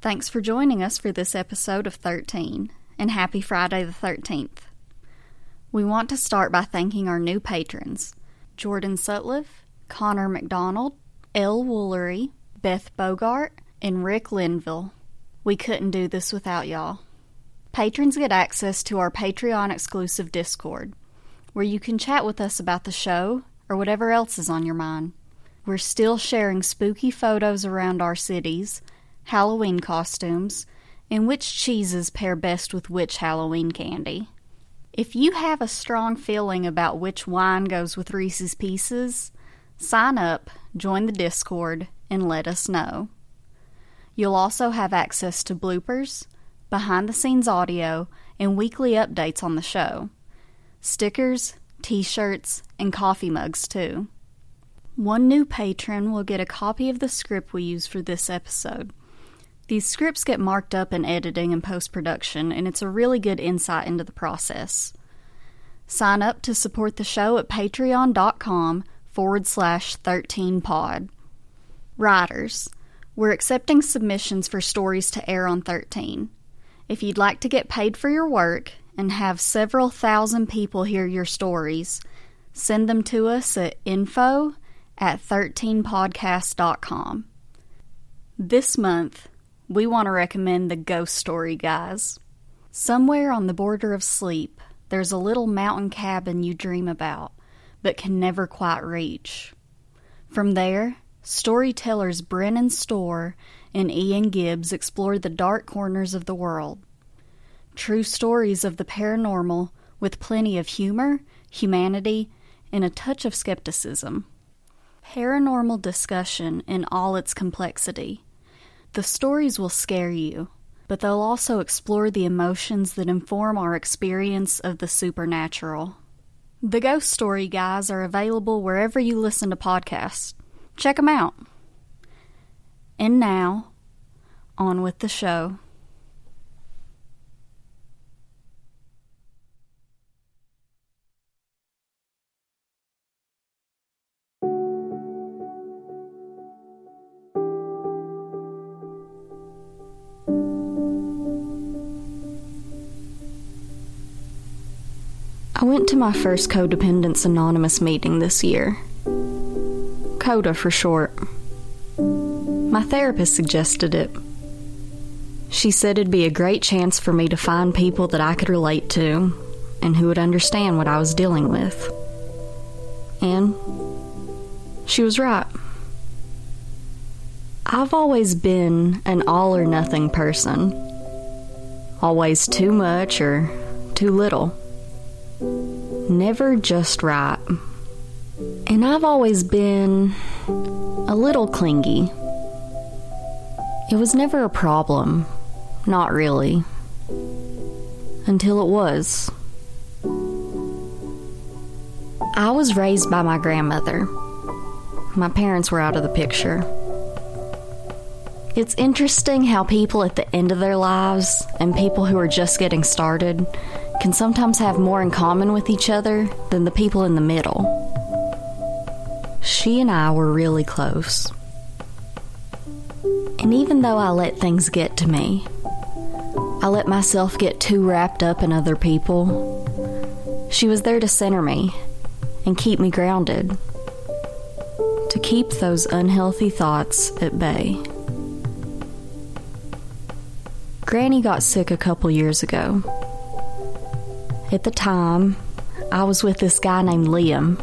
Thanks for joining us for this episode of 13, and happy Friday the 13th. We want to start by thanking our new patrons Jordan Sutliff, Connor McDonald, Elle Woolery, Beth Bogart, and Rick Linville. We couldn't do this without y'all. Patrons get access to our Patreon exclusive Discord, where you can chat with us about the show or whatever else is on your mind. We're still sharing spooky photos around our cities Halloween costumes, and which cheeses pair best with which Halloween candy. If you have a strong feeling about which wine goes with Reese's Pieces, sign up, join the Discord, and let us know. You'll also have access to bloopers, behind the scenes audio, and weekly updates on the show. Stickers, t shirts, and coffee mugs, too. One new patron will get a copy of the script we use for this episode. These scripts get marked up in editing and post production, and it's a really good insight into the process. Sign up to support the show at patreon.com forward slash 13pod. Writers, we're accepting submissions for stories to air on 13. If you'd like to get paid for your work and have several thousand people hear your stories, send them to us at info at 13podcast.com. This month, we want to recommend the Ghost Story Guys. Somewhere on the border of sleep, there's a little mountain cabin you dream about, but can never quite reach. From there, storytellers Brennan Storr and Ian Gibbs explore the dark corners of the world. True stories of the paranormal with plenty of humor, humanity, and a touch of skepticism. Paranormal discussion in all its complexity the stories will scare you, but they'll also explore the emotions that inform our experience of the supernatural. The Ghost Story Guys are available wherever you listen to podcasts. Check them out. And now, on with the show. I went to my first Codependence Anonymous meeting this year. CODA for short. My therapist suggested it. She said it'd be a great chance for me to find people that I could relate to and who would understand what I was dealing with. And she was right. I've always been an all or nothing person. Always too much or too little never just right. And I've always been a little clingy. It was never a problem, not really, until it was. I was raised by my grandmother. My parents were out of the picture. It's interesting how people at the end of their lives and people who are just getting started can sometimes have more in common with each other than the people in the middle. She and I were really close. And even though I let things get to me, I let myself get too wrapped up in other people, she was there to center me and keep me grounded, to keep those unhealthy thoughts at bay. Granny got sick a couple years ago at the time, I was with this guy named Liam.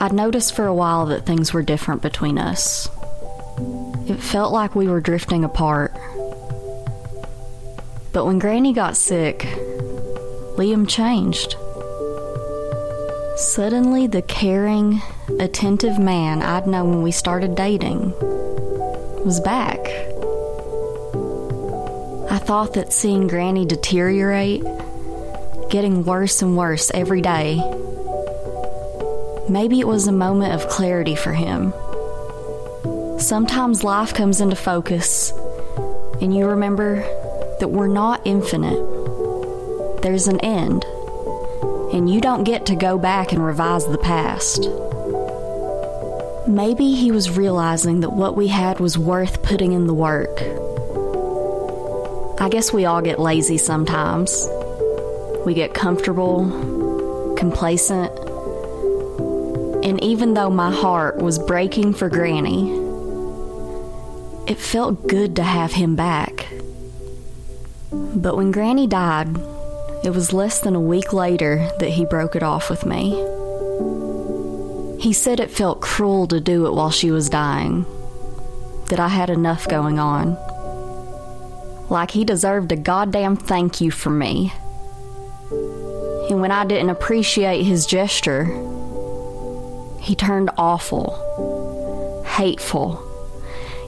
I'd noticed for a while that things were different between us. It felt like we were drifting apart. But when Granny got sick, Liam changed. Suddenly, the caring, attentive man I'd known when we started dating was back. I thought that seeing Granny deteriorate getting worse and worse every day. Maybe it was a moment of clarity for him. Sometimes life comes into focus, and you remember that we're not infinite. There's an end, and you don't get to go back and revise the past. Maybe he was realizing that what we had was worth putting in the work, I guess we all get lazy sometimes. We get comfortable, complacent, and even though my heart was breaking for Granny, it felt good to have him back. But when Granny died, it was less than a week later that he broke it off with me. He said it felt cruel to do it while she was dying, that I had enough going on. Like he deserved a goddamn thank you from me. And when I didn't appreciate his gesture, he turned awful, hateful,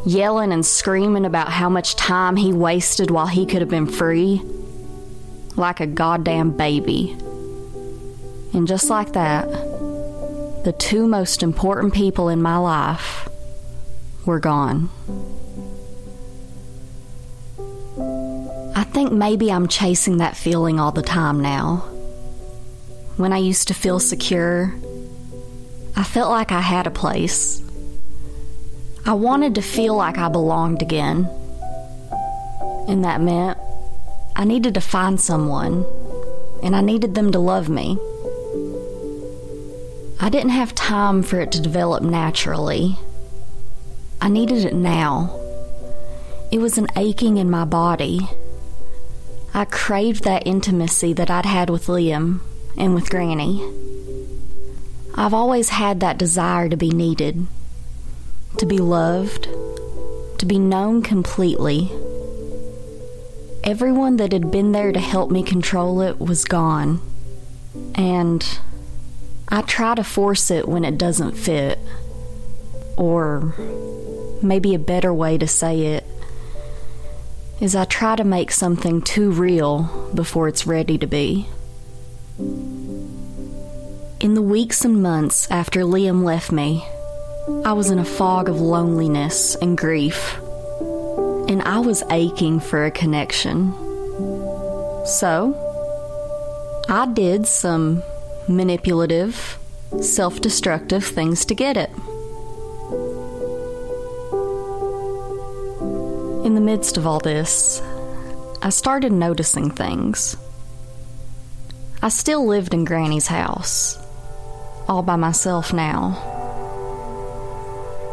yelling and screaming about how much time he wasted while he could have been free, like a goddamn baby. And just like that, the two most important people in my life were gone. I think maybe I'm chasing that feeling all the time now. When I used to feel secure, I felt like I had a place. I wanted to feel like I belonged again. And that meant I needed to find someone, and I needed them to love me. I didn't have time for it to develop naturally. I needed it now. It was an aching in my body. I craved that intimacy that I'd had with Liam and with Granny. I've always had that desire to be needed, to be loved, to be known completely. Everyone that had been there to help me control it was gone. And I try to force it when it doesn't fit. Or maybe a better way to say it is I try to make something too real before it's ready to be. In the weeks and months after Liam left me, I was in a fog of loneliness and grief, and I was aching for a connection. So, I did some manipulative, self destructive things to get it. In the midst of all this, I started noticing things. I still lived in Granny's house, all by myself now.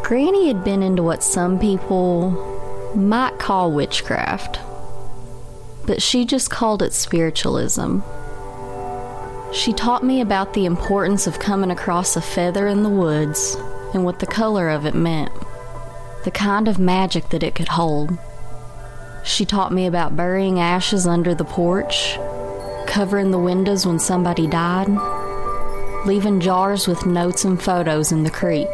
Granny had been into what some people might call witchcraft, but she just called it spiritualism. She taught me about the importance of coming across a feather in the woods and what the color of it meant the kind of magic that it could hold. She taught me about burying ashes under the porch, covering the windows when somebody died, leaving jars with notes and photos in the creek,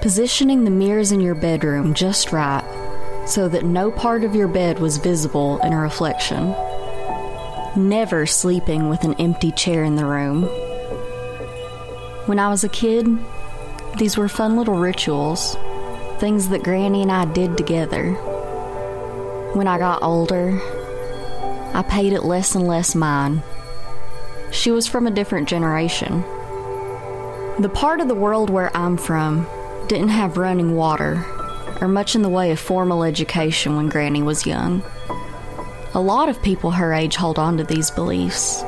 positioning the mirrors in your bedroom just right so that no part of your bed was visible in a reflection, never sleeping with an empty chair in the room. When I was a kid, these were fun little rituals things that Granny and I did together. When I got older, I paid it less and less mind. She was from a different generation. The part of the world where I'm from didn't have running water or much in the way of formal education when Granny was young. A lot of people her age hold on to these beliefs.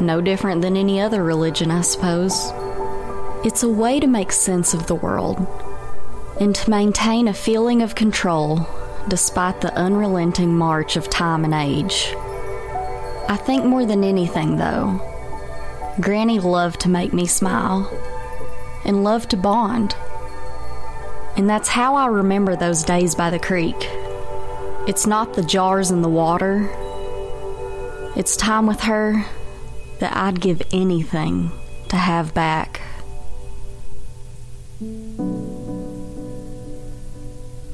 No different than any other religion, I suppose. It's a way to make sense of the world and to maintain a feeling of control despite the unrelenting march of time and age. I think more than anything, though, Granny loved to make me smile and loved to bond. And that's how I remember those days by the creek. It's not the jars and the water, it's time with her that I'd give anything to have back.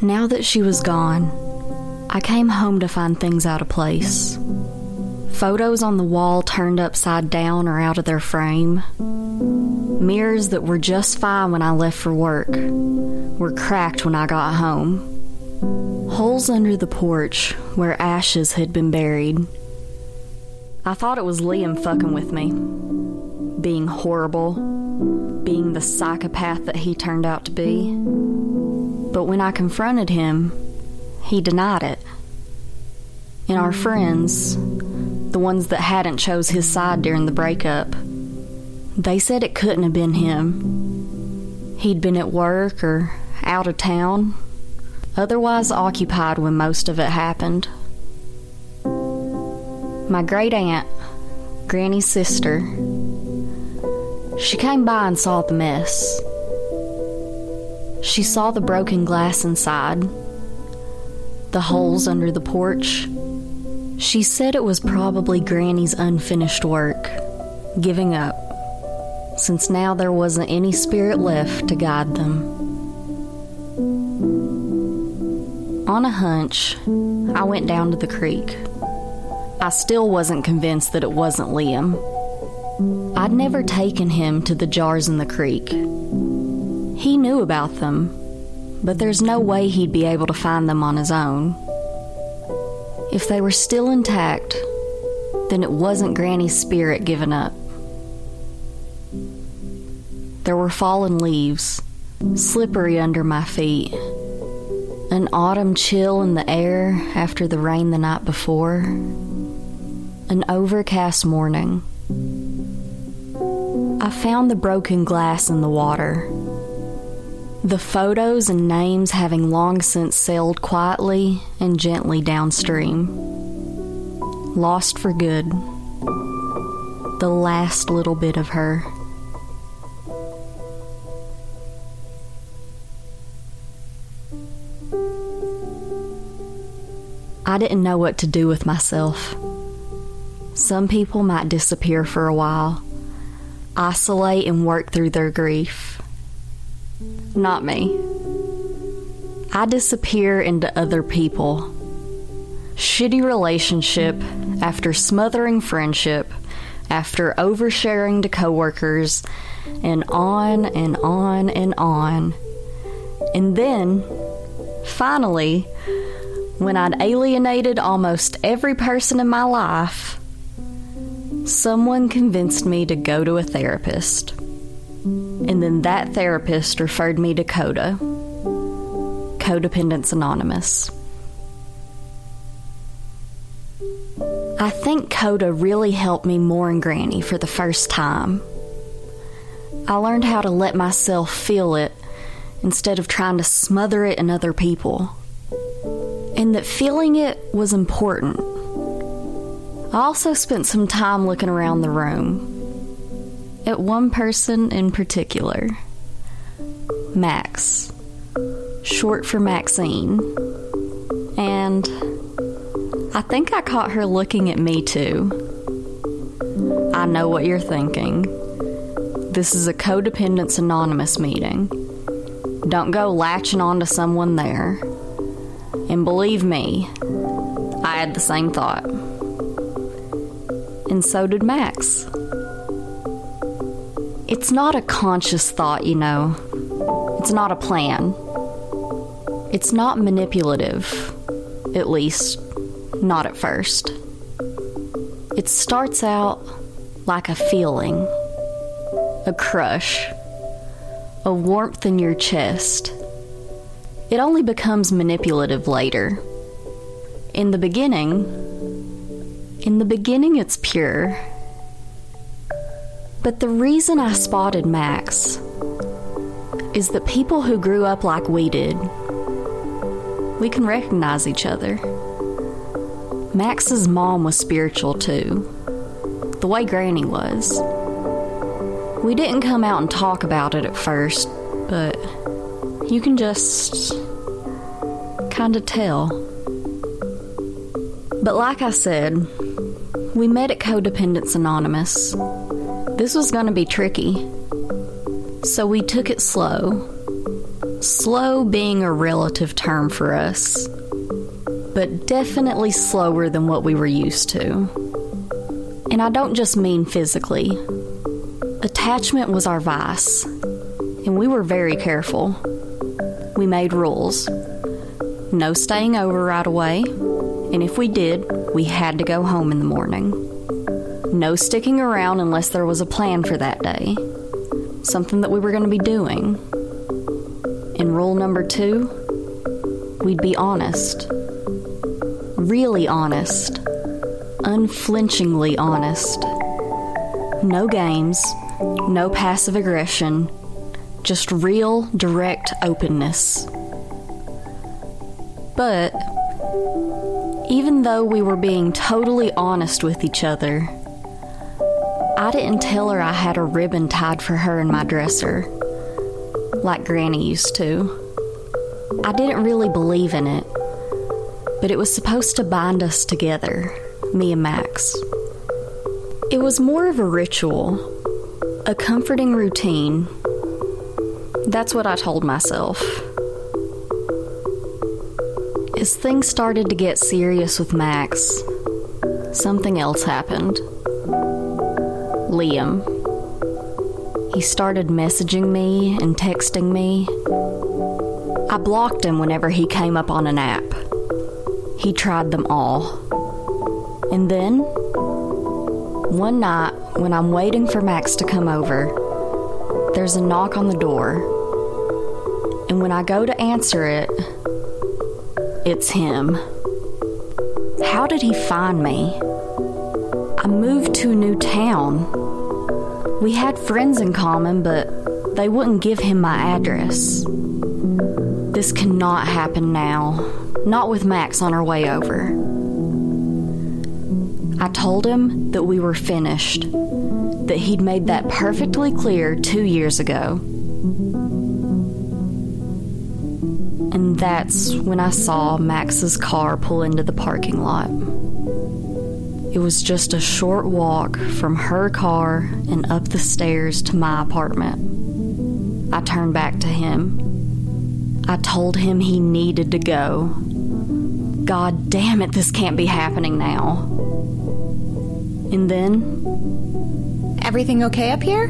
Now that she was gone, I came home to find things out of place. Photos on the wall turned upside down or out of their frame. Mirrors that were just fine when I left for work were cracked when I got home. Holes under the porch where ashes had been buried. I thought it was Liam fucking with me. Being horrible. Being the psychopath that he turned out to be. But when I confronted him, he denied it. and our friends, the ones that hadn't chose his side during the breakup, they said it couldn't have been him. He'd been at work or out of town, otherwise occupied when most of it happened. My great aunt, Granny's sister, she came by and saw the mess. She saw the broken glass inside, the holes under the porch. She said it was probably Granny's unfinished work, giving up, since now there wasn't any spirit left to guide them. On a hunch, I went down to the creek. I still wasn't convinced that it wasn't Liam. I'd never taken him to the jars in the creek. He knew about them, but there's no way he'd be able to find them on his own. If they were still intact, then it wasn't Granny's spirit giving up. There were fallen leaves, slippery under my feet, an autumn chill in the air after the rain the night before, an overcast morning. I found the broken glass in the water. The photos and names having long since sailed quietly and gently downstream. Lost for good. The last little bit of her. I didn't know what to do with myself. Some people might disappear for a while, isolate and work through their grief. Not me. I disappear into other people. Shitty relationship after smothering friendship, after oversharing to coworkers, and on and on and on. And then, finally, when I'd alienated almost every person in my life, someone convinced me to go to a therapist. And then that therapist referred me to CODA, Codependence Anonymous. I think CODA really helped me mourn Granny for the first time. I learned how to let myself feel it instead of trying to smother it in other people and that feeling it was important. I also spent some time looking around the room at one person in particular Max, short for Maxine. And I think I caught her looking at me too. I know what you're thinking. This is a Codependence Anonymous meeting. Don't go latching onto someone there. And believe me, I had the same thought. And so did Max. It's not a conscious thought, you know. It's not a plan. It's not manipulative, at least, not at first. It starts out like a feeling, a crush, a warmth in your chest it only becomes manipulative later. In the beginning, in the beginning, it's pure. But the reason I spotted Max is that people who grew up like we did, we can recognize each other. Max's mom was spiritual too, the way Granny was. We didn't come out and talk about it at first, but you can just kind of tell. But like I said, we met at Codependence Anonymous. This was going to be tricky. So we took it slow. Slow being a relative term for us, but definitely slower than what we were used to. And I don't just mean physically. Attachment was our vice, and we were very careful. We made rules no staying over right away, and if we did, we had to go home in the morning. No sticking around unless there was a plan for that day, something that we were going to be doing. And rule number two we'd be honest. really honest, unflinchingly honest. No games, no passive aggression, just real, direct openness. But even though we were being totally honest with each other, I didn't tell her I had a ribbon tied for her in my dresser, like Granny used to. I didn't really believe in it, but it was supposed to bind us together, me and Max. It was more of a ritual, a comforting routine. That's what I told myself. As things started to get serious with Max, something else happened. Liam. He started messaging me and texting me. I blocked him whenever he came up on an app. He tried them all. And then, one night, when I'm waiting for Max to come over, there's a knock on the door. And when I go to answer it, it's him. How did he find me? I moved to a new town. We had friends in common, but they wouldn't give him my address. This cannot happen now, not with Max on our way over. I told him that we were finished, that he'd made that perfectly clear two years ago. And that's when I saw Max's car pull into the parking lot. It was just a short walk from her car and up the stairs to my apartment. I turned back to him. I told him he needed to go. God damn it, this can't be happening now. And then. Everything okay up here?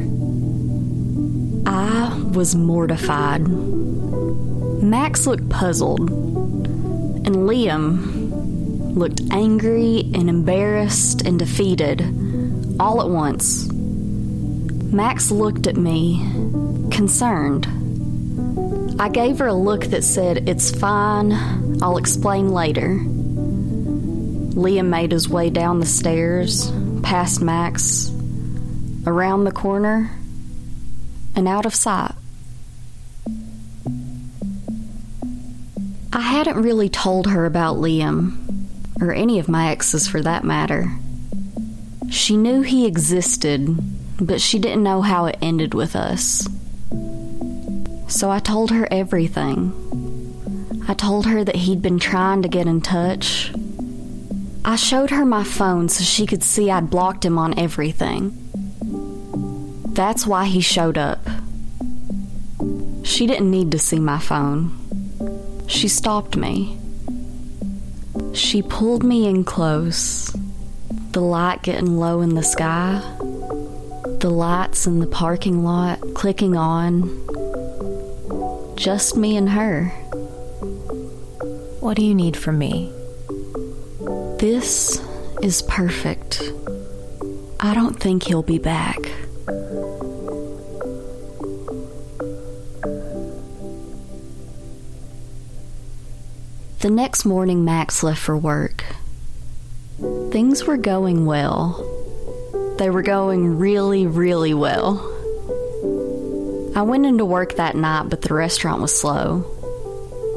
I was mortified. Max looked puzzled, and Liam looked angry and embarrassed and defeated all at once. Max looked at me, concerned. I gave her a look that said, It's fine, I'll explain later. Liam made his way down the stairs, past Max, around the corner, and out of sight. I hadn't really told her about Liam, or any of my exes for that matter. She knew he existed, but she didn't know how it ended with us. So I told her everything. I told her that he'd been trying to get in touch. I showed her my phone so she could see I'd blocked him on everything. That's why he showed up. She didn't need to see my phone. She stopped me. She pulled me in close, the light getting low in the sky, the lights in the parking lot clicking on. Just me and her. What do you need from me? This is perfect. I don't think he'll be back. The next morning, Max left for work. Things were going well. They were going really, really well. I went into work that night, but the restaurant was slow.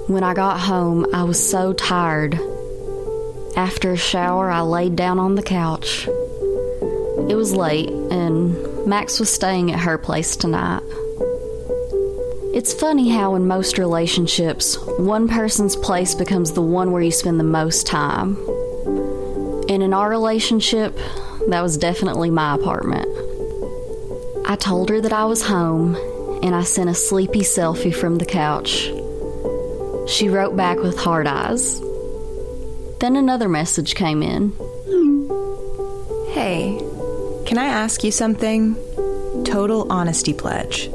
When I got home, I was so tired. After a shower, I laid down on the couch. It was late, and Max was staying at her place tonight. It's funny how, in most relationships, one person's place becomes the one where you spend the most time. And in our relationship, that was definitely my apartment. I told her that I was home, and I sent a sleepy selfie from the couch. She wrote back with hard eyes. Then another message came in. Hey, can I ask you something? Total honesty pledge.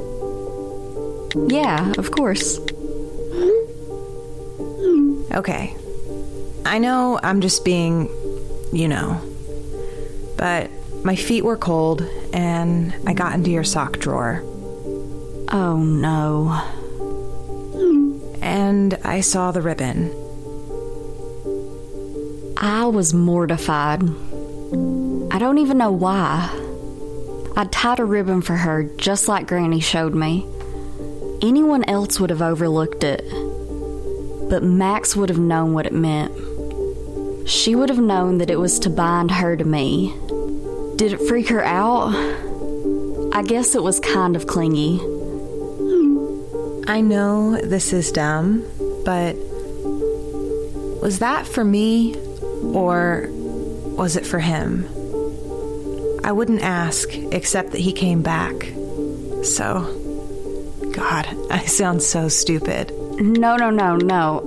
Yeah, of course. Okay. I know I'm just being, you know, but my feet were cold and I got into your sock drawer. Oh no. And I saw the ribbon. I was mortified. I don't even know why. I tied a ribbon for her just like Granny showed me. Anyone else would have overlooked it, but Max would have known what it meant. She would have known that it was to bind her to me. Did it freak her out? I guess it was kind of clingy. I know this is dumb, but was that for me or was it for him? I wouldn't ask, except that he came back. So, God, I sound so stupid. No, no, no, no.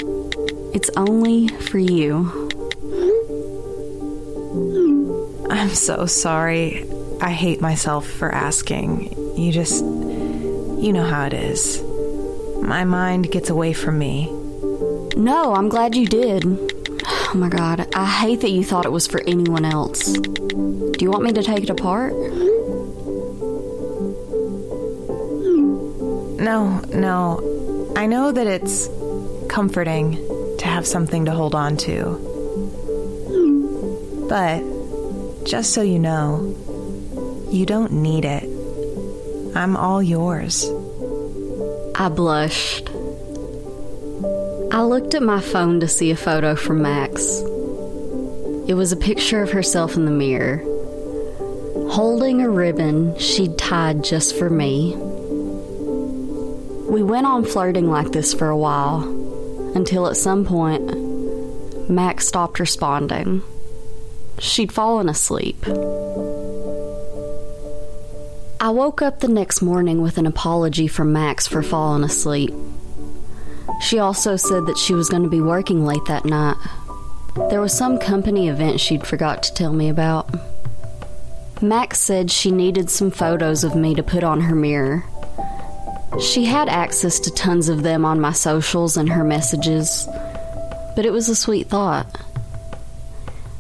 It's only for you. I'm so sorry. I hate myself for asking. You just. You know how it is. My mind gets away from me. No, I'm glad you did. Oh my god, I hate that you thought it was for anyone else. Do you want me to take it apart? No, no. I know that it's comforting to have something to hold on to. But just so you know, you don't need it. I'm all yours. I blushed. I looked at my phone to see a photo from Max. It was a picture of herself in the mirror, holding a ribbon she'd tied just for me. We went on flirting like this for a while, until at some point, Max stopped responding. She'd fallen asleep. I woke up the next morning with an apology from Max for falling asleep. She also said that she was going to be working late that night. There was some company event she'd forgot to tell me about. Max said she needed some photos of me to put on her mirror. She had access to tons of them on my socials and her messages, but it was a sweet thought.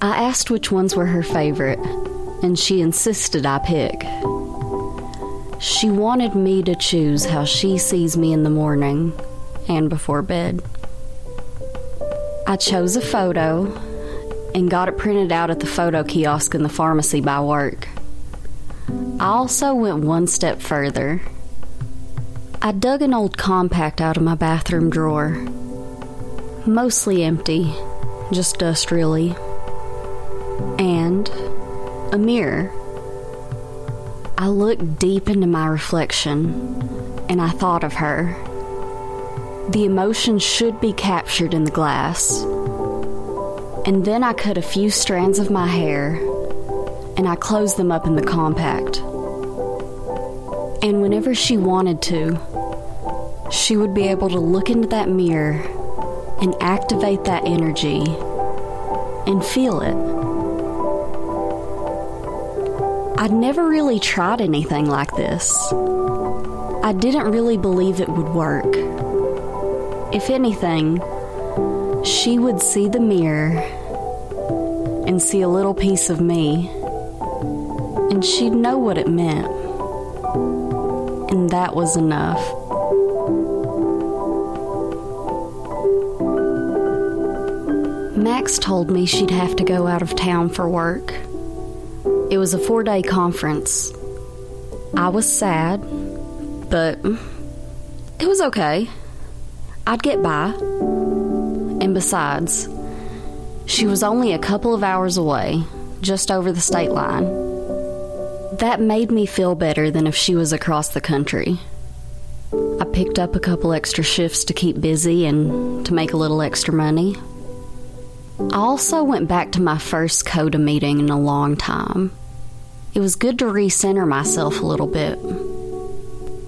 I asked which ones were her favorite, and she insisted I pick. She wanted me to choose how she sees me in the morning and before bed. I chose a photo and got it printed out at the photo kiosk in the pharmacy by work. I also went one step further. I dug an old compact out of my bathroom drawer. Mostly empty, just dust, really. And a mirror. I looked deep into my reflection and I thought of her. The emotion should be captured in the glass. And then I cut a few strands of my hair and I closed them up in the compact. And whenever she wanted to, she would be able to look into that mirror and activate that energy and feel it. I'd never really tried anything like this. I didn't really believe it would work. If anything, she would see the mirror and see a little piece of me, and she'd know what it meant. And that was enough. Max told me she'd have to go out of town for work. It was a four day conference. I was sad, but it was okay. I'd get by. And besides, she was only a couple of hours away, just over the state line. That made me feel better than if she was across the country. I picked up a couple extra shifts to keep busy and to make a little extra money. I also went back to my first CODA meeting in a long time. It was good to recenter myself a little bit.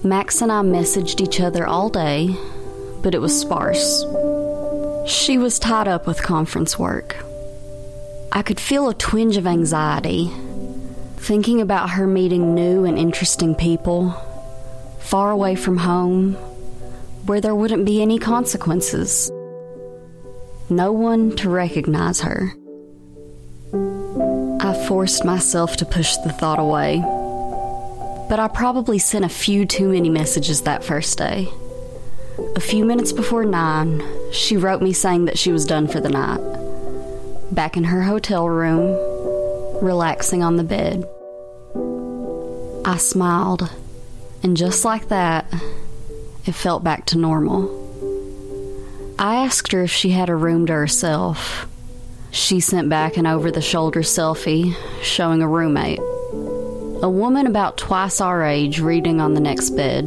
Max and I messaged each other all day, but it was sparse. She was tied up with conference work. I could feel a twinge of anxiety, thinking about her meeting new and interesting people, far away from home, where there wouldn't be any consequences. No one to recognize her. I forced myself to push the thought away. But I probably sent a few too many messages that first day. A few minutes before nine, she wrote me saying that she was done for the night. back in her hotel room, relaxing on the bed. I smiled, and just like that, it felt back to normal. I asked her if she had a room to herself. She sent back an over the shoulder selfie showing a roommate. A woman about twice our age reading on the next bed.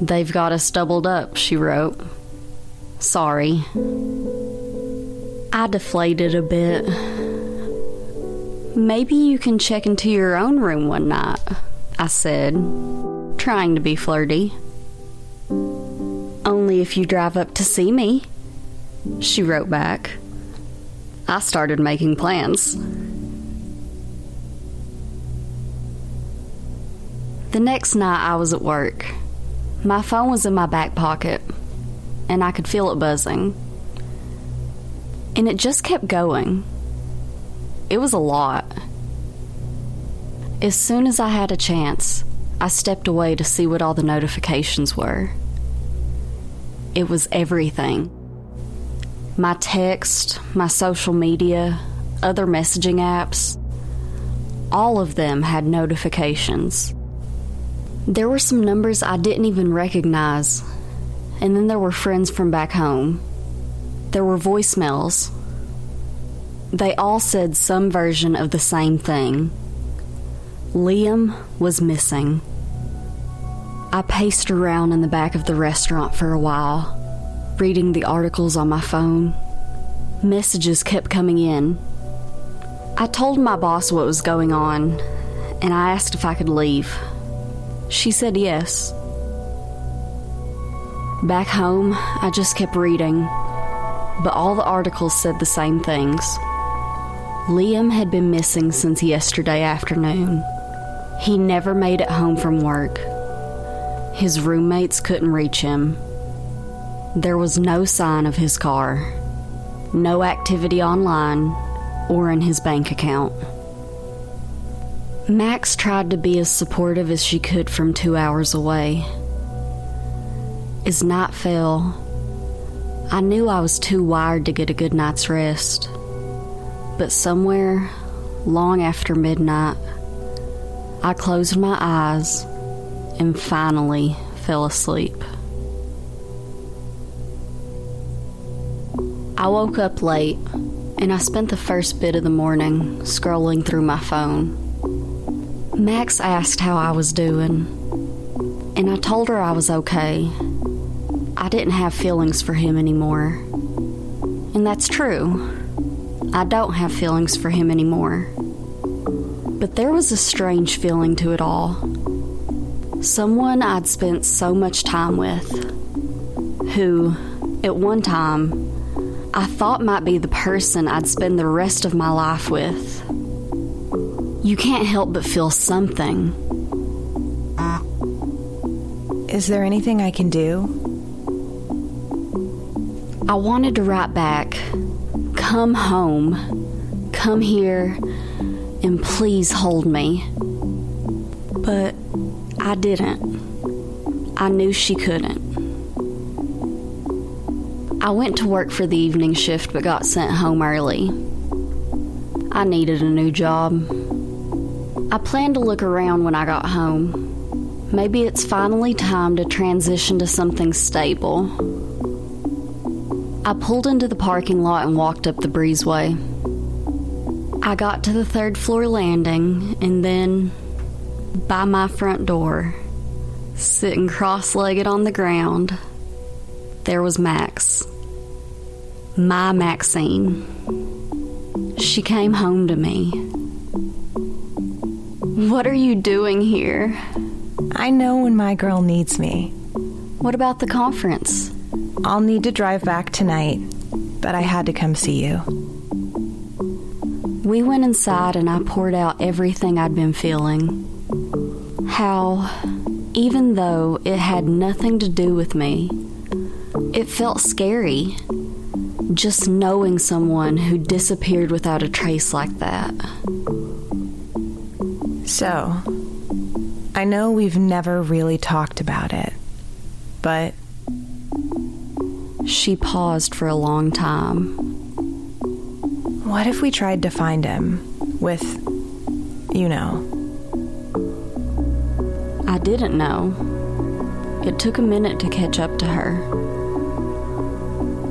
They've got us doubled up, she wrote. Sorry. I deflated a bit. Maybe you can check into your own room one night, I said, trying to be flirty. Only if you drive up to see me, she wrote back. I started making plans. The next night I was at work. My phone was in my back pocket, and I could feel it buzzing. And it just kept going. It was a lot. As soon as I had a chance, I stepped away to see what all the notifications were. It was everything my text, my social media, other messaging apps. All of them had notifications. There were some numbers I didn't even recognize, and then there were friends from back home. There were voicemails. They all said some version of the same thing Liam was missing. I paced around in the back of the restaurant for a while, reading the articles on my phone. Messages kept coming in. I told my boss what was going on, and I asked if I could leave. She said yes. Back home, I just kept reading, but all the articles said the same things. Liam had been missing since yesterday afternoon. He never made it home from work. His roommates couldn't reach him. There was no sign of his car, no activity online or in his bank account. Max tried to be as supportive as she could from two hours away. As night fell, I knew I was too wired to get a good night's rest. But somewhere, long after midnight, I closed my eyes and finally fell asleep. I woke up late and I spent the first bit of the morning scrolling through my phone. Max asked how I was doing, and I told her I was okay. I didn't have feelings for him anymore. And that's true. I don't have feelings for him anymore. But there was a strange feeling to it all. Someone I'd spent so much time with, who, at one time, I thought might be the person I'd spend the rest of my life with. You can't help but feel something. Is there anything I can do? I wanted to write back Come home. Come here. And please hold me. But I didn't. I knew she couldn't. I went to work for the evening shift but got sent home early. I needed a new job. I planned to look around when I got home. Maybe it's finally time to transition to something stable. I pulled into the parking lot and walked up the breezeway. I got to the third floor landing and then by my front door, sitting cross legged on the ground, there was Max. My Maxine. She came home to me. What are you doing here? I know when my girl needs me. What about the conference? I'll need to drive back tonight, but I had to come see you. We went inside and I poured out everything I'd been feeling. How, even though it had nothing to do with me, it felt scary. Just knowing someone who disappeared without a trace like that. So, I know we've never really talked about it, but. She paused for a long time. What if we tried to find him with, you know? I didn't know. It took a minute to catch up to her.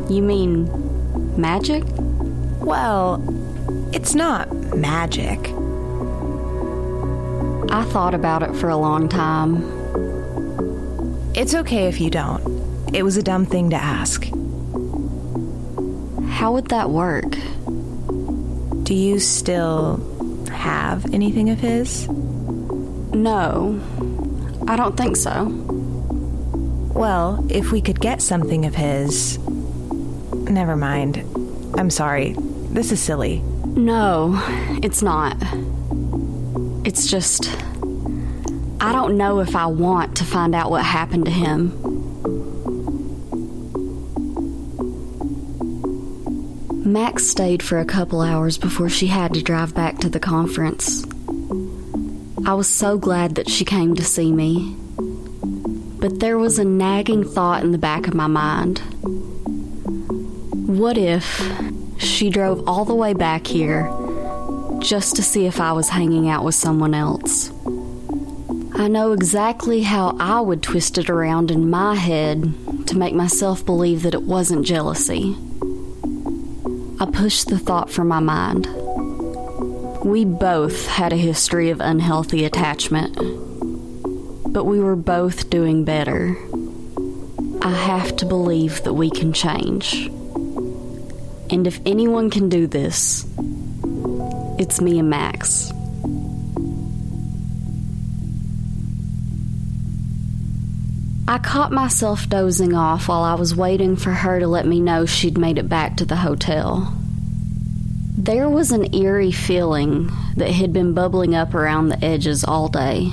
You mean magic? Well, it's not magic. I thought about it for a long time. It's okay if you don't. It was a dumb thing to ask. How would that work? Do you still have anything of his? No, I don't think so. Well, if we could get something of his. Never mind. I'm sorry. This is silly. No, it's not. It's just. I don't know if I want to find out what happened to him. Max stayed for a couple hours before she had to drive back to the conference. I was so glad that she came to see me. But there was a nagging thought in the back of my mind. What if she drove all the way back here just to see if I was hanging out with someone else? I know exactly how I would twist it around in my head to make myself believe that it wasn't jealousy. I pushed the thought from my mind. We both had a history of unhealthy attachment, but we were both doing better. I have to believe that we can change. And if anyone can do this, it's me and Max. I caught myself dozing off while I was waiting for her to let me know she'd made it back to the hotel. There was an eerie feeling that had been bubbling up around the edges all day.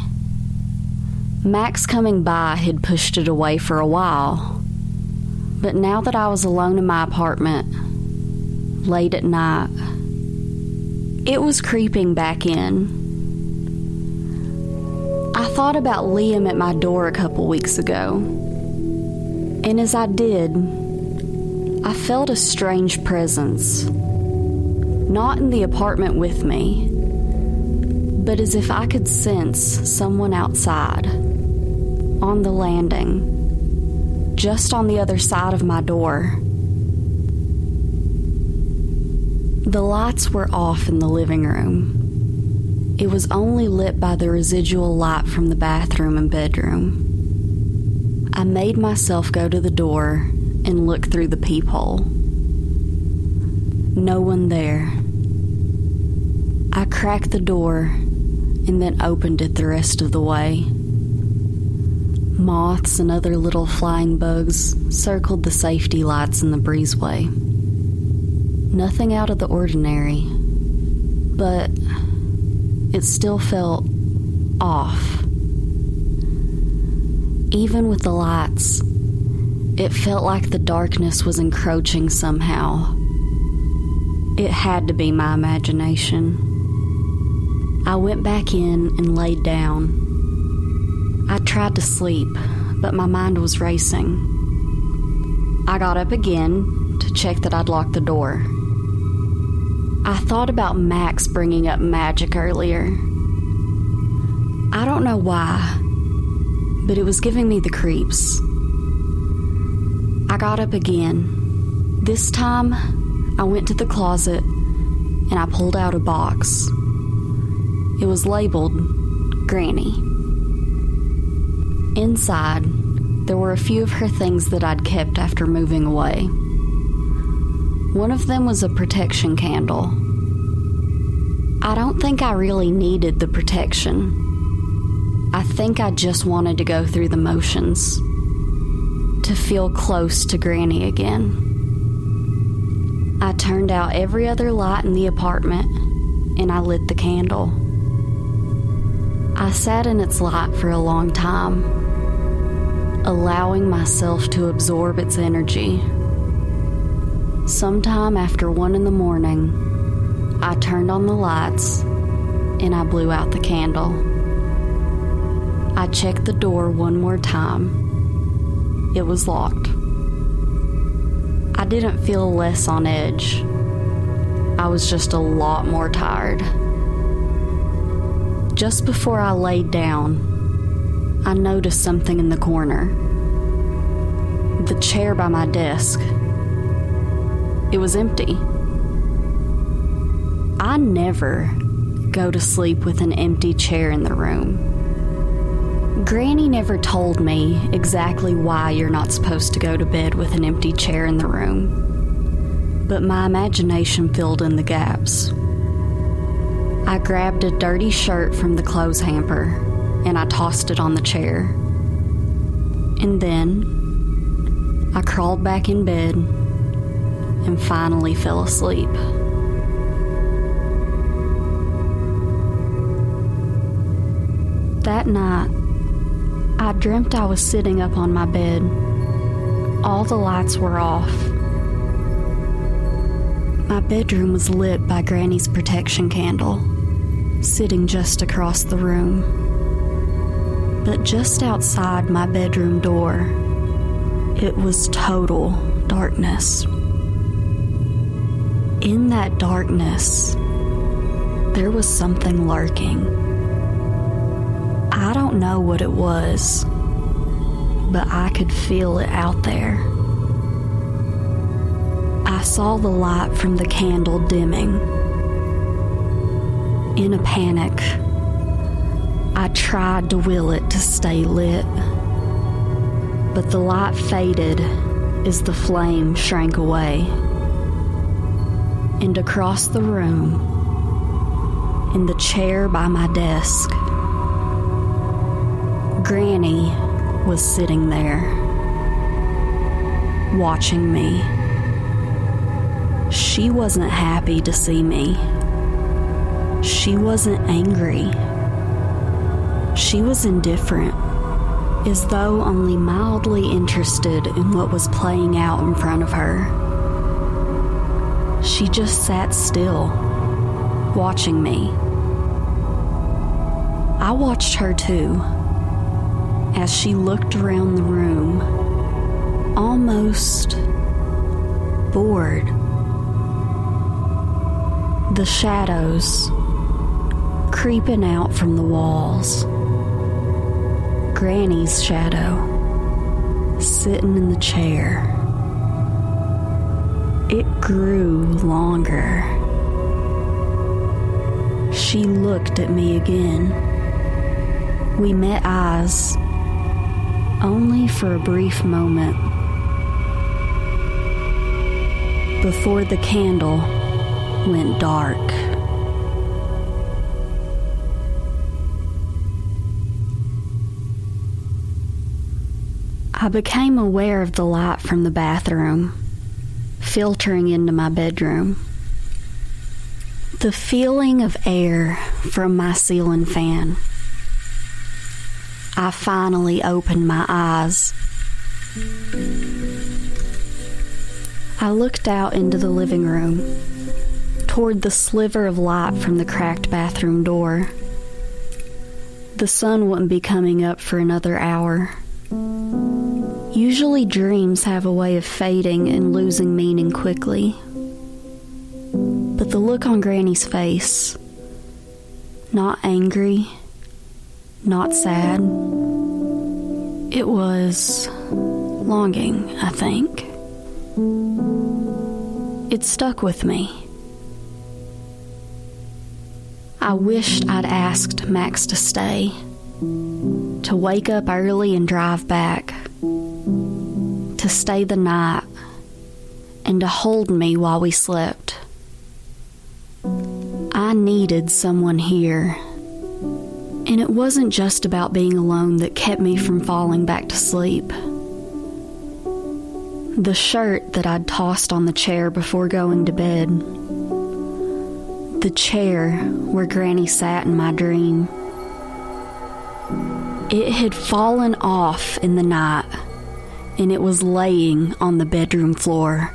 Max coming by had pushed it away for a while, but now that I was alone in my apartment, late at night, it was creeping back in. Thought about Liam at my door a couple weeks ago, and as I did, I felt a strange presence. Not in the apartment with me, but as if I could sense someone outside, on the landing, just on the other side of my door. The lights were off in the living room. It was only lit by the residual light from the bathroom and bedroom. I made myself go to the door and look through the peephole. No one there. I cracked the door and then opened it the rest of the way. Moths and other little flying bugs circled the safety lights in the breezeway. Nothing out of the ordinary, but it still felt off. Even with the lights, it felt like the darkness was encroaching somehow. It had to be my imagination. I went back in and laid down. I tried to sleep, but my mind was racing. I got up again to check that I'd locked the door. I thought about Max bringing up magic earlier. I don't know why, but it was giving me the creeps. I got up again. This time, I went to the closet and I pulled out a box. It was labeled Granny. Inside, there were a few of her things that I'd kept after moving away. One of them was a protection candle. I don't think I really needed the protection. I think I just wanted to go through the motions, to feel close to Granny again. I turned out every other light in the apartment and I lit the candle. I sat in its light for a long time, allowing myself to absorb its energy. Sometime after one in the morning, I turned on the lights and I blew out the candle. I checked the door one more time. It was locked. I didn't feel less on edge. I was just a lot more tired. Just before I laid down, I noticed something in the corner. The chair by my desk. It was empty. I never go to sleep with an empty chair in the room. Granny never told me exactly why you're not supposed to go to bed with an empty chair in the room, but my imagination filled in the gaps. I grabbed a dirty shirt from the clothes hamper and I tossed it on the chair. And then I crawled back in bed and finally fell asleep. That night, I dreamt I was sitting up on my bed. All the lights were off. My bedroom was lit by Granny's protection candle, sitting just across the room. But just outside my bedroom door, it was total darkness. In that darkness, there was something lurking. Don't know what it was, but I could feel it out there. I saw the light from the candle dimming. In a panic, I tried to will it to stay lit, but the light faded as the flame shrank away. And across the room, in the chair by my desk, Granny was sitting there, watching me. She wasn't happy to see me. She wasn't angry. She was indifferent, as though only mildly interested in what was playing out in front of her. She just sat still, watching me. I watched her too as she looked around the room, almost bored. The shadows creeping out from the walls. Granny's shadow sitting in the chair. It grew longer. She looked at me again. We met eyes only for a brief moment. Before the candle went dark. I became aware of the light from the bathroom filtering into my bedroom. The feeling of air from my ceiling fan I finally opened my eyes. I looked out into the living room, toward the sliver of light from the cracked bathroom door. The sun wouldn't be coming up for another hour. Usually, dreams have a way of fading and losing meaning quickly. But the look on Granny's face, not angry, not sad. It was longing, I think. It stuck with me. I wished I'd asked Max to stay, to wake up early and drive back, to stay the night, and to hold me while we slept. I needed someone here and it wasn't just about being alone that kept me from falling back to sleep. The shirt that I'd tossed on the chair before going to bed. The chair where Granny sat in my dream. It had fallen off in the night, and it was laying on the bedroom floor.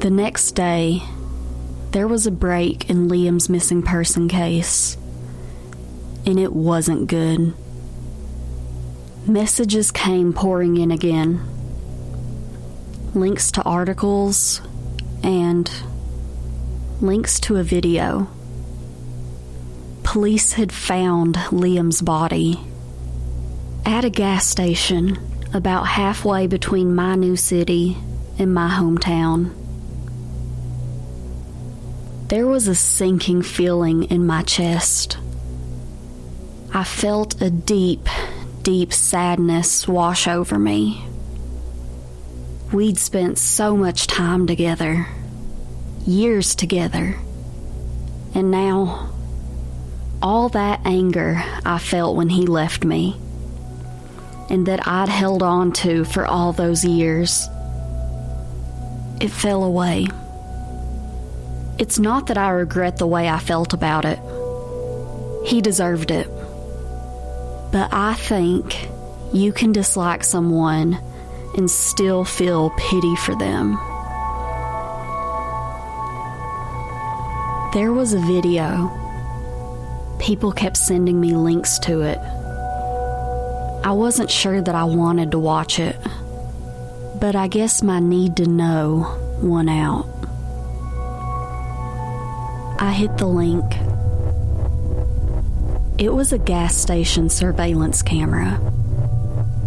The next day, there was a break in Liam's missing person case, and it wasn't good. Messages came pouring in again. links to articles, and links to a video. Police had found Liam's body at a gas station about halfway between my new city and my hometown. There was a sinking feeling in my chest. I felt a deep, deep sadness wash over me. We'd spent so much time together, years together, and now all that anger I felt when he left me and that I'd held on to for all those years, it fell away. It's not that I regret the way I felt about it. He deserved it. But I think you can dislike someone and still feel pity for them. There was a video. People kept sending me links to it. I wasn't sure that I wanted to watch it, but I guess my need to know won out. I hit the link. It was a gas station surveillance camera.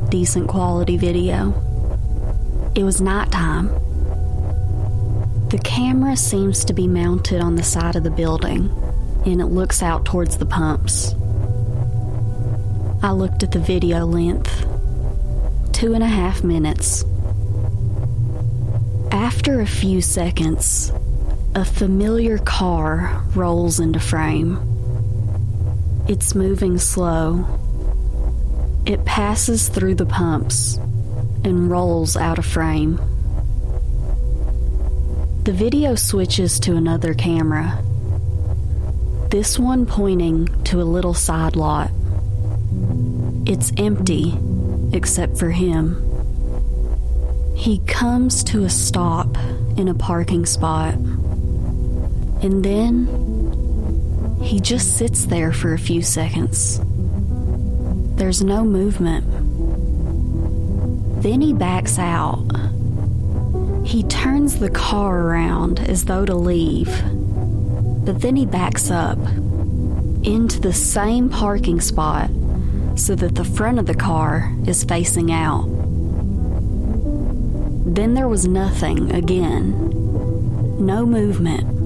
Decent quality video. It was nighttime. The camera seems to be mounted on the side of the building, and it looks out towards the pumps. I looked at the video length two and a half minutes. After a few seconds, a familiar car rolls into frame. It's moving slow. It passes through the pumps and rolls out of frame. The video switches to another camera, this one pointing to a little side lot. It's empty, except for him. He comes to a stop in a parking spot. And then he just sits there for a few seconds. There's no movement. Then he backs out. He turns the car around as though to leave, but then he backs up into the same parking spot so that the front of the car is facing out. Then there was nothing again. No movement.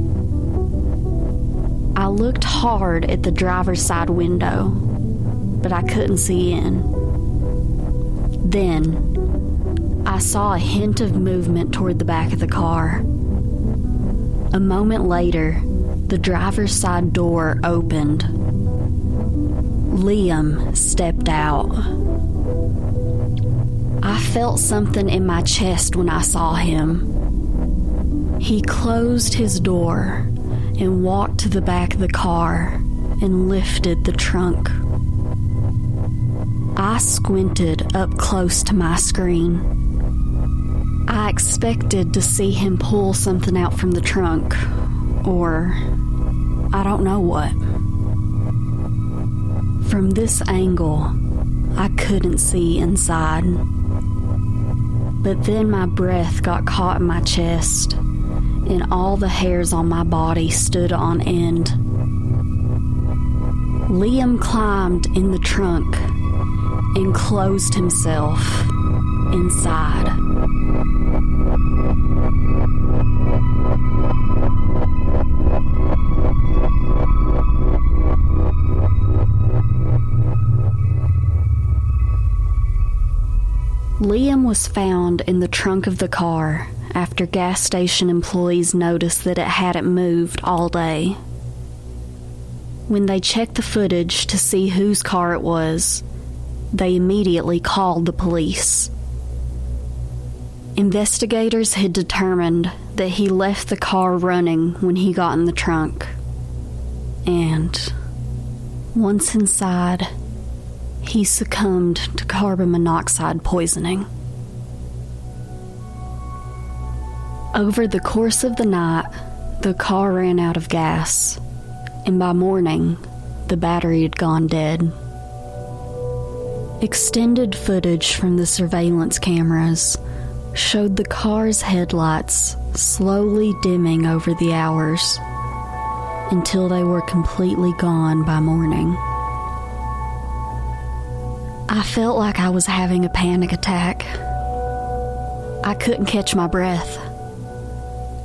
Looked hard at the driver's side window, but I couldn't see in. Then I saw a hint of movement toward the back of the car. A moment later, the driver's side door opened. Liam stepped out. I felt something in my chest when I saw him. He closed his door and walked to the back of the car and lifted the trunk. I squinted up close to my screen. I expected to see him pull something out from the trunk, or I don't know what. From this angle, I couldn't see inside. But then my breath got caught in my chest, and all the hairs on my body stood on end. Liam climbed in the trunk and closed himself inside. Liam was found in the trunk of the car after gas station employees noticed that it hadn't moved all day. When they checked the footage to see whose car it was, they immediately called the police. Investigators had determined that he left the car running when he got in the trunk. And once inside, he succumbed to carbon monoxide poisoning. Over the course of the night, the car ran out of gas, and by morning, the battery had gone dead. Extended footage from the surveillance cameras showed the car's headlights slowly dimming over the hours until they were completely gone by morning. I felt like I was having a panic attack. I couldn't catch my breath.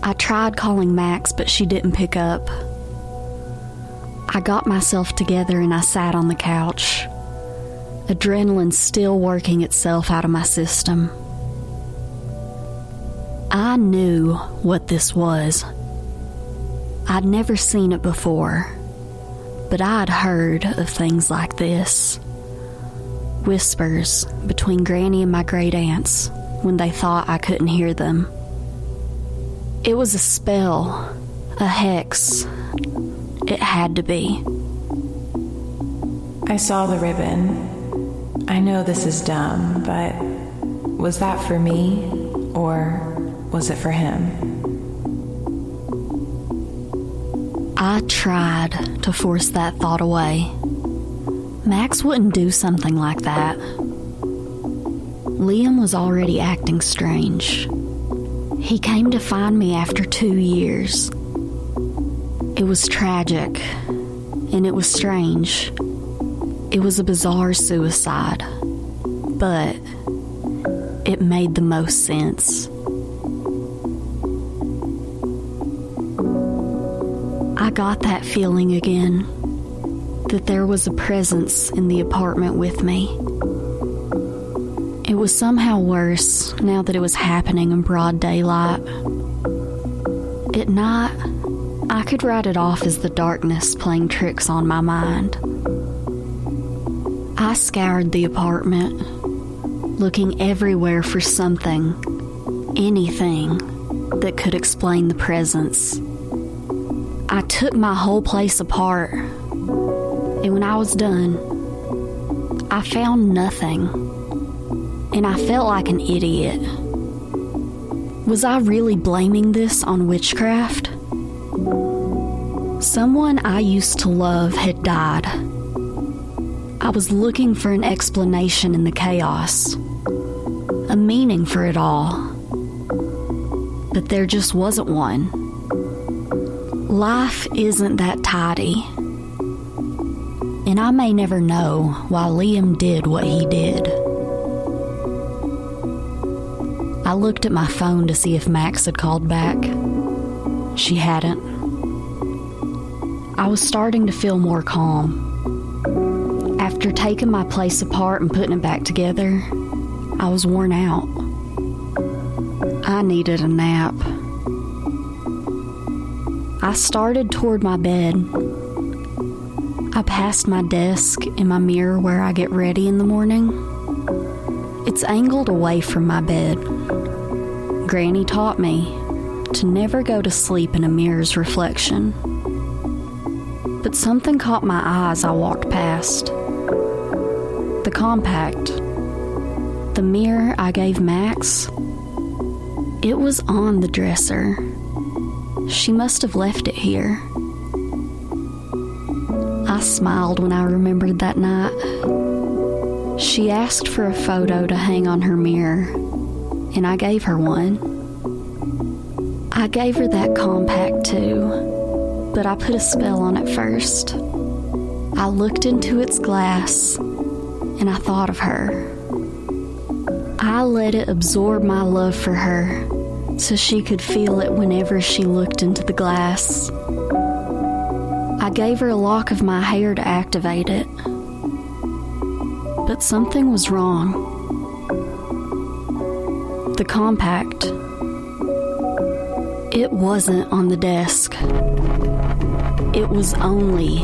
I tried calling Max, but she didn't pick up. I got myself together and I sat on the couch, adrenaline still working itself out of my system. I knew what this was. I'd never seen it before, but I'd heard of things like this. Whispers between Granny and my great aunts when they thought I couldn't hear them. It was a spell, a hex. It had to be. I saw the ribbon. I know this is dumb, but was that for me or was it for him? I tried to force that thought away. Max wouldn't do something like that. Liam was already acting strange. He came to find me after two years. It was tragic, and it was strange. It was a bizarre suicide, but it made the most sense. I got that feeling again that there was a presence in the apartment with me. It was somehow worse now that it was happening in broad daylight. At night, I could write it off as the darkness playing tricks on my mind. I scoured the apartment, looking everywhere for something, anything that could explain the presence. I took my whole place apart, and when I was done, I found nothing, and I felt like an idiot. Was I really blaming this on witchcraft? Someone I used to love had died. I was looking for an explanation in the chaos, a meaning for it all. But there just wasn't one. Life isn't that tidy. And I may never know why Liam did what he did. I looked at my phone to see if Max had called back. She hadn't. I was starting to feel more calm. After taking my place apart and putting it back together, I was worn out. I needed a nap. I started toward my bed. I passed my desk and my mirror where I get ready in the morning. It's angled away from my bed. Granny taught me to never go to sleep in a mirror's reflection. But something caught my eye as I walked past. The compact. The mirror I gave Max. It was on the dresser. She must have left it here. I smiled when I remembered that night. She asked for a photo to hang on her mirror, and I gave her one. I gave her that compact too, but I put a spell on it first. I looked into its glass, and I thought of her. I let it absorb my love for her so she could feel it whenever she looked into the glass. I gave her a lock of my hair to activate it. But something was wrong. The compact. It wasn't on the desk. It was only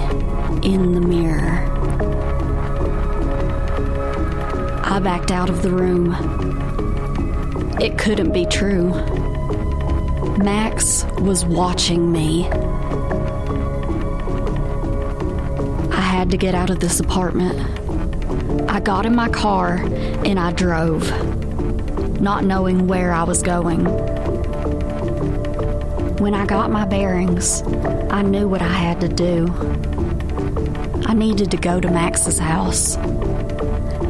in the mirror. I backed out of the room. It couldn't be true. Max was watching me. I had to get out of this apartment. I got in my car and I drove, not knowing where I was going. When I got my bearings, I knew what I had to do. I needed to go to Max's house.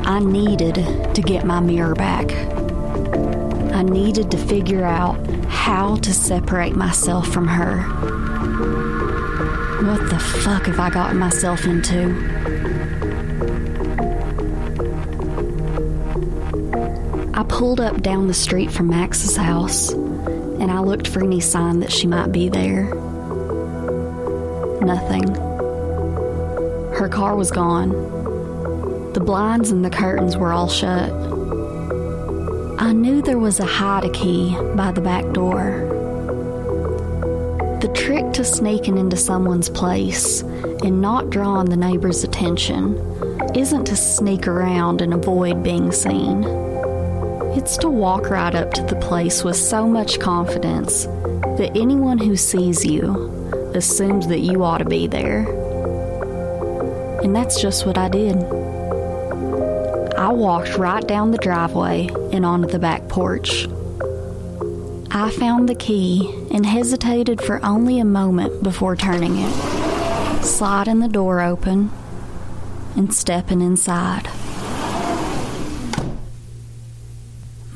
I needed to get my mirror back. I needed to figure out how to separate myself from her. What the fuck have I gotten myself into? I pulled up down the street from Max's house and I looked for any sign that she might be there. Nothing. Her car was gone. The blinds and the curtains were all shut. I knew there was a hide key by the back door. The trick to sneaking into someone's place and not drawing the neighbor's attention isn't to sneak around and avoid being seen. It's to walk right up to the place with so much confidence that anyone who sees you assumes that you ought to be there. And that's just what I did. I walked right down the driveway and onto the back porch. I found the key and hesitated for only a moment before turning it, sliding the door open, and stepping inside.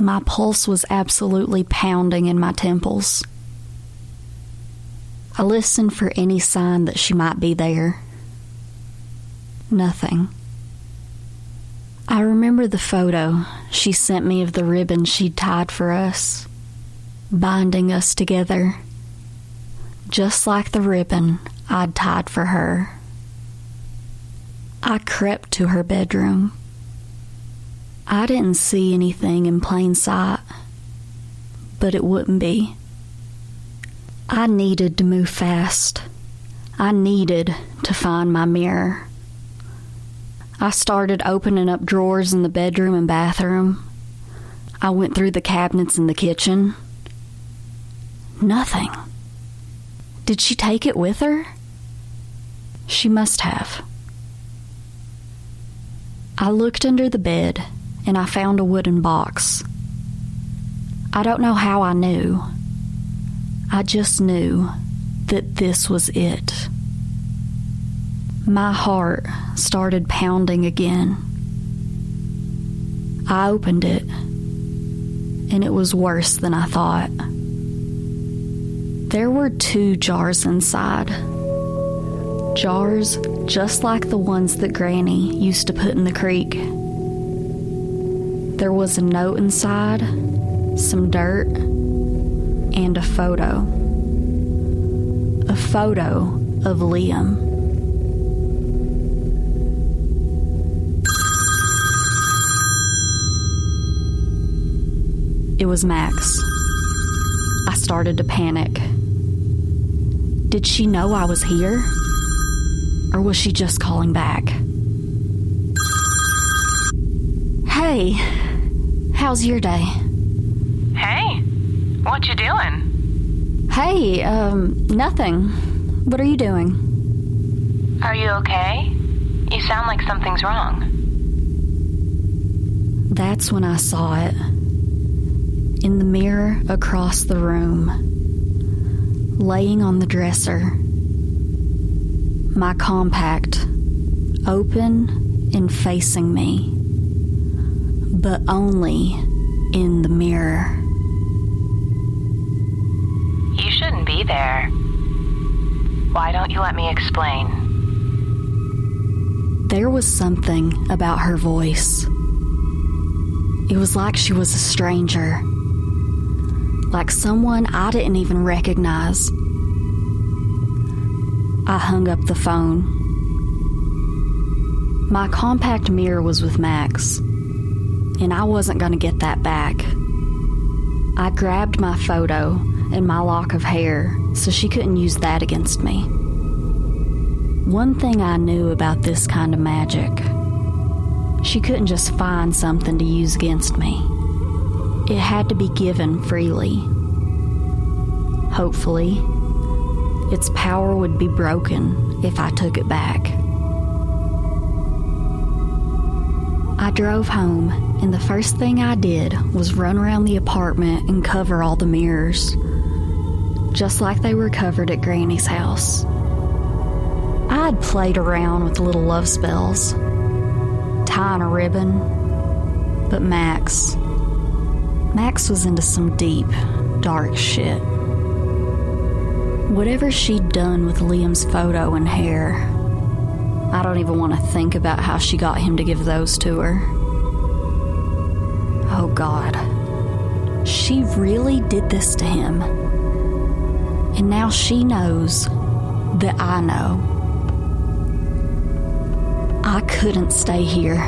My pulse was absolutely pounding in my temples. I listened for any sign that she might be there. Nothing. I remember the photo she sent me of the ribbon she'd tied for us, binding us together, just like the ribbon I'd tied for her. I crept to her bedroom I didn't see anything in plain sight, but it wouldn't be. I needed to move fast. I needed to find my mirror. I started opening up drawers in the bedroom and bathroom. I went through the cabinets in the kitchen. Nothing. Did she take it with her? She must have. I looked under the bed and I found a wooden box. I don't know how I knew. I just knew that this was it. My heart started pounding again. I opened it, and it was worse than I thought. There were two jars inside. Jars just like the ones that Granny used to put in the creek. There was a note inside, some dirt, and a photo. A photo of Liam. It was Max. I started to panic. Did she know I was here? Or was she just calling back? Hey, How's your day? Hey, what you doing? Hey, um, nothing. What are you doing? Are you okay? You sound like something's wrong. That's when I saw it. In the mirror across the room, laying on the dresser. My compact, open and facing me but only in the mirror. You shouldn't be there. Why don't you let me explain? There was something about her voice. It was like she was a stranger, like someone I didn't even recognize. I hung up the phone. My compact mirror was with Max and I wasn't going to get that back. I grabbed my photo and my lock of hair so she couldn't use that against me. One thing I knew about this kind of magic she couldn't just find something to use against me, it had to be given freely. Hopefully, its power would be broken if I took it back. I drove home, and the first thing I did was run around the apartment and cover all the mirrors, just like they were covered at Granny's house. I had played around with little love spells, tying a ribbon, but Max, Max was into some deep, dark shit. Whatever she'd done with Liam's photo and hair, I don't even want to think about how she got him to give those to her. God. She really did this to him. And now she knows that I know. I couldn't stay here.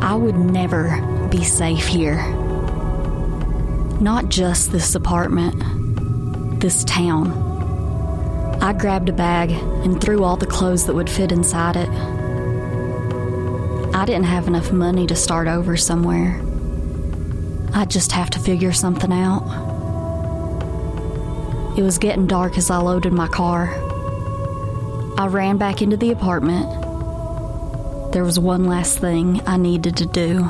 I would never be safe here. Not just this apartment, this town. I grabbed a bag and threw all the clothes that would fit inside it. I didn't have enough money to start over somewhere. I'd just have to figure something out. It was getting dark as I loaded my car. I ran back into the apartment. There was one last thing I needed to do.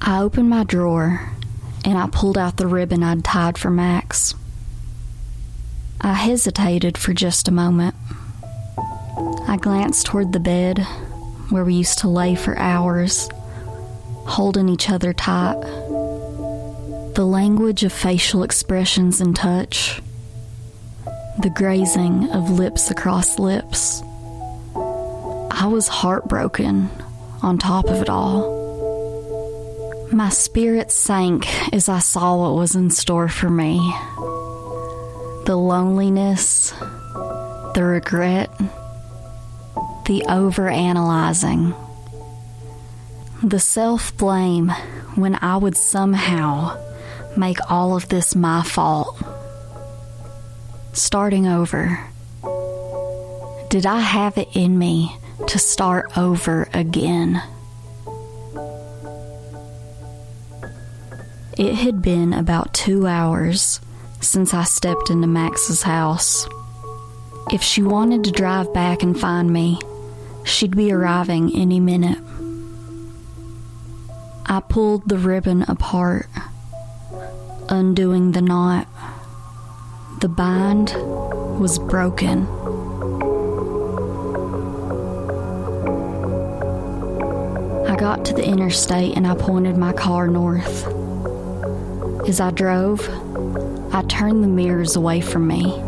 I opened my drawer and I pulled out the ribbon I'd tied for Max. I hesitated for just a moment. I glanced toward the bed where we used to lay for hours, holding each other tight. The language of facial expressions and touch, the grazing of lips across lips. I was heartbroken on top of it all. My spirit sank as I saw what was in store for me the loneliness, the regret, the overanalyzing, the self blame when I would somehow make all of this my fault. Starting over. Did I have it in me to start over again? It had been about two hours since I stepped into Max's house. If she wanted to drive back and find me, she'd be arriving any minute. I pulled the ribbon apart, undoing the knot. The bind was broken. I got to the interstate and I pointed my car north. As I drove, I turned the mirrors away from me.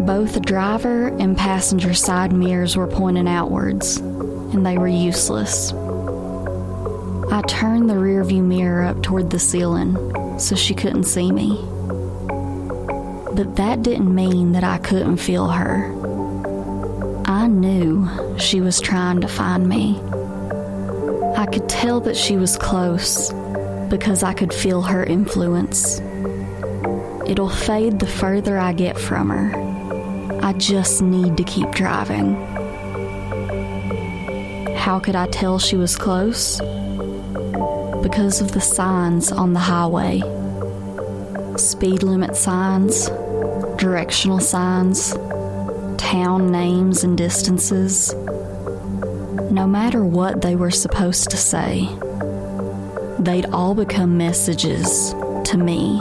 Both driver and passenger side mirrors were pointing outwards, and they were useless. I turned the rearview mirror up toward the ceiling so she couldn't see me. But that didn't mean that I couldn't feel her. I knew she was trying to find me. I could tell that she was close because I could feel her influence. It'll fade the further I get from her. I just need to keep driving. How could I tell she was close? Because of the signs on the highway speed limit signs, directional signs, town names and distances. No matter what they were supposed to say, they'd all become messages to me.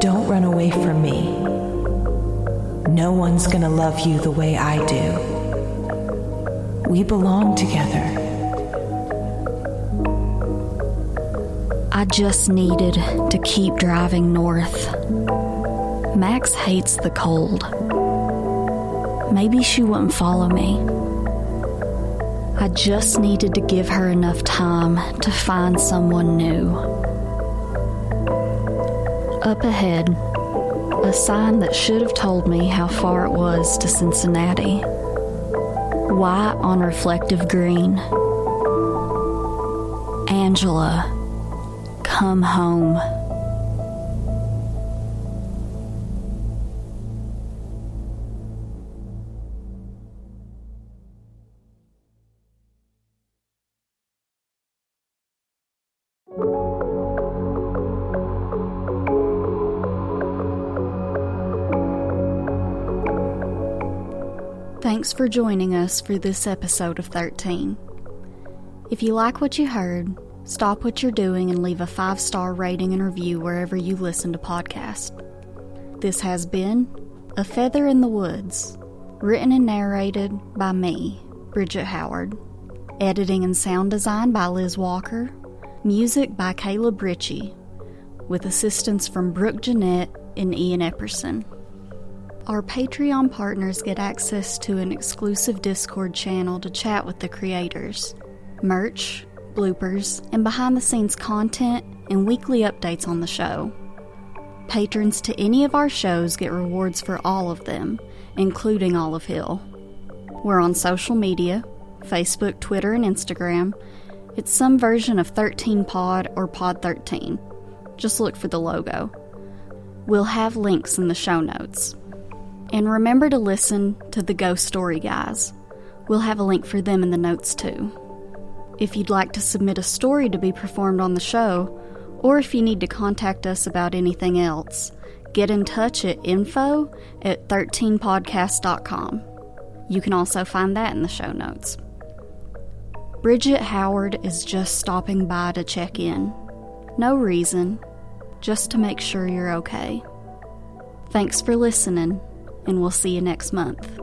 Don't run away from me. No one's gonna love you the way I do. We belong together. I just needed to keep driving north. Max hates the cold. Maybe she wouldn't follow me. I just needed to give her enough time to find someone new. Up ahead, a sign that should have told me how far it was to Cincinnati. White on reflective green. Angela, come home. Thanks for joining us for this episode of 13. If you like what you heard, stop what you're doing and leave a five star rating and review wherever you listen to podcasts. This has been A Feather in the Woods, written and narrated by me, Bridget Howard. Editing and sound design by Liz Walker. Music by Caleb Ritchie, with assistance from Brooke Jeanette and Ian Epperson. Our Patreon partners get access to an exclusive Discord channel to chat with the creators, merch, bloopers, and behind the scenes content and weekly updates on the show. Patrons to any of our shows get rewards for all of them, including Olive Hill. We're on social media Facebook, Twitter, and Instagram. It's some version of 13 Pod or Pod 13. Just look for the logo. We'll have links in the show notes. And remember to listen to the Ghost Story Guys. We'll have a link for them in the notes too. If you'd like to submit a story to be performed on the show, or if you need to contact us about anything else, get in touch at info at 13podcast.com. You can also find that in the show notes. Bridget Howard is just stopping by to check in. No reason, just to make sure you're okay. Thanks for listening, and we'll see you next month.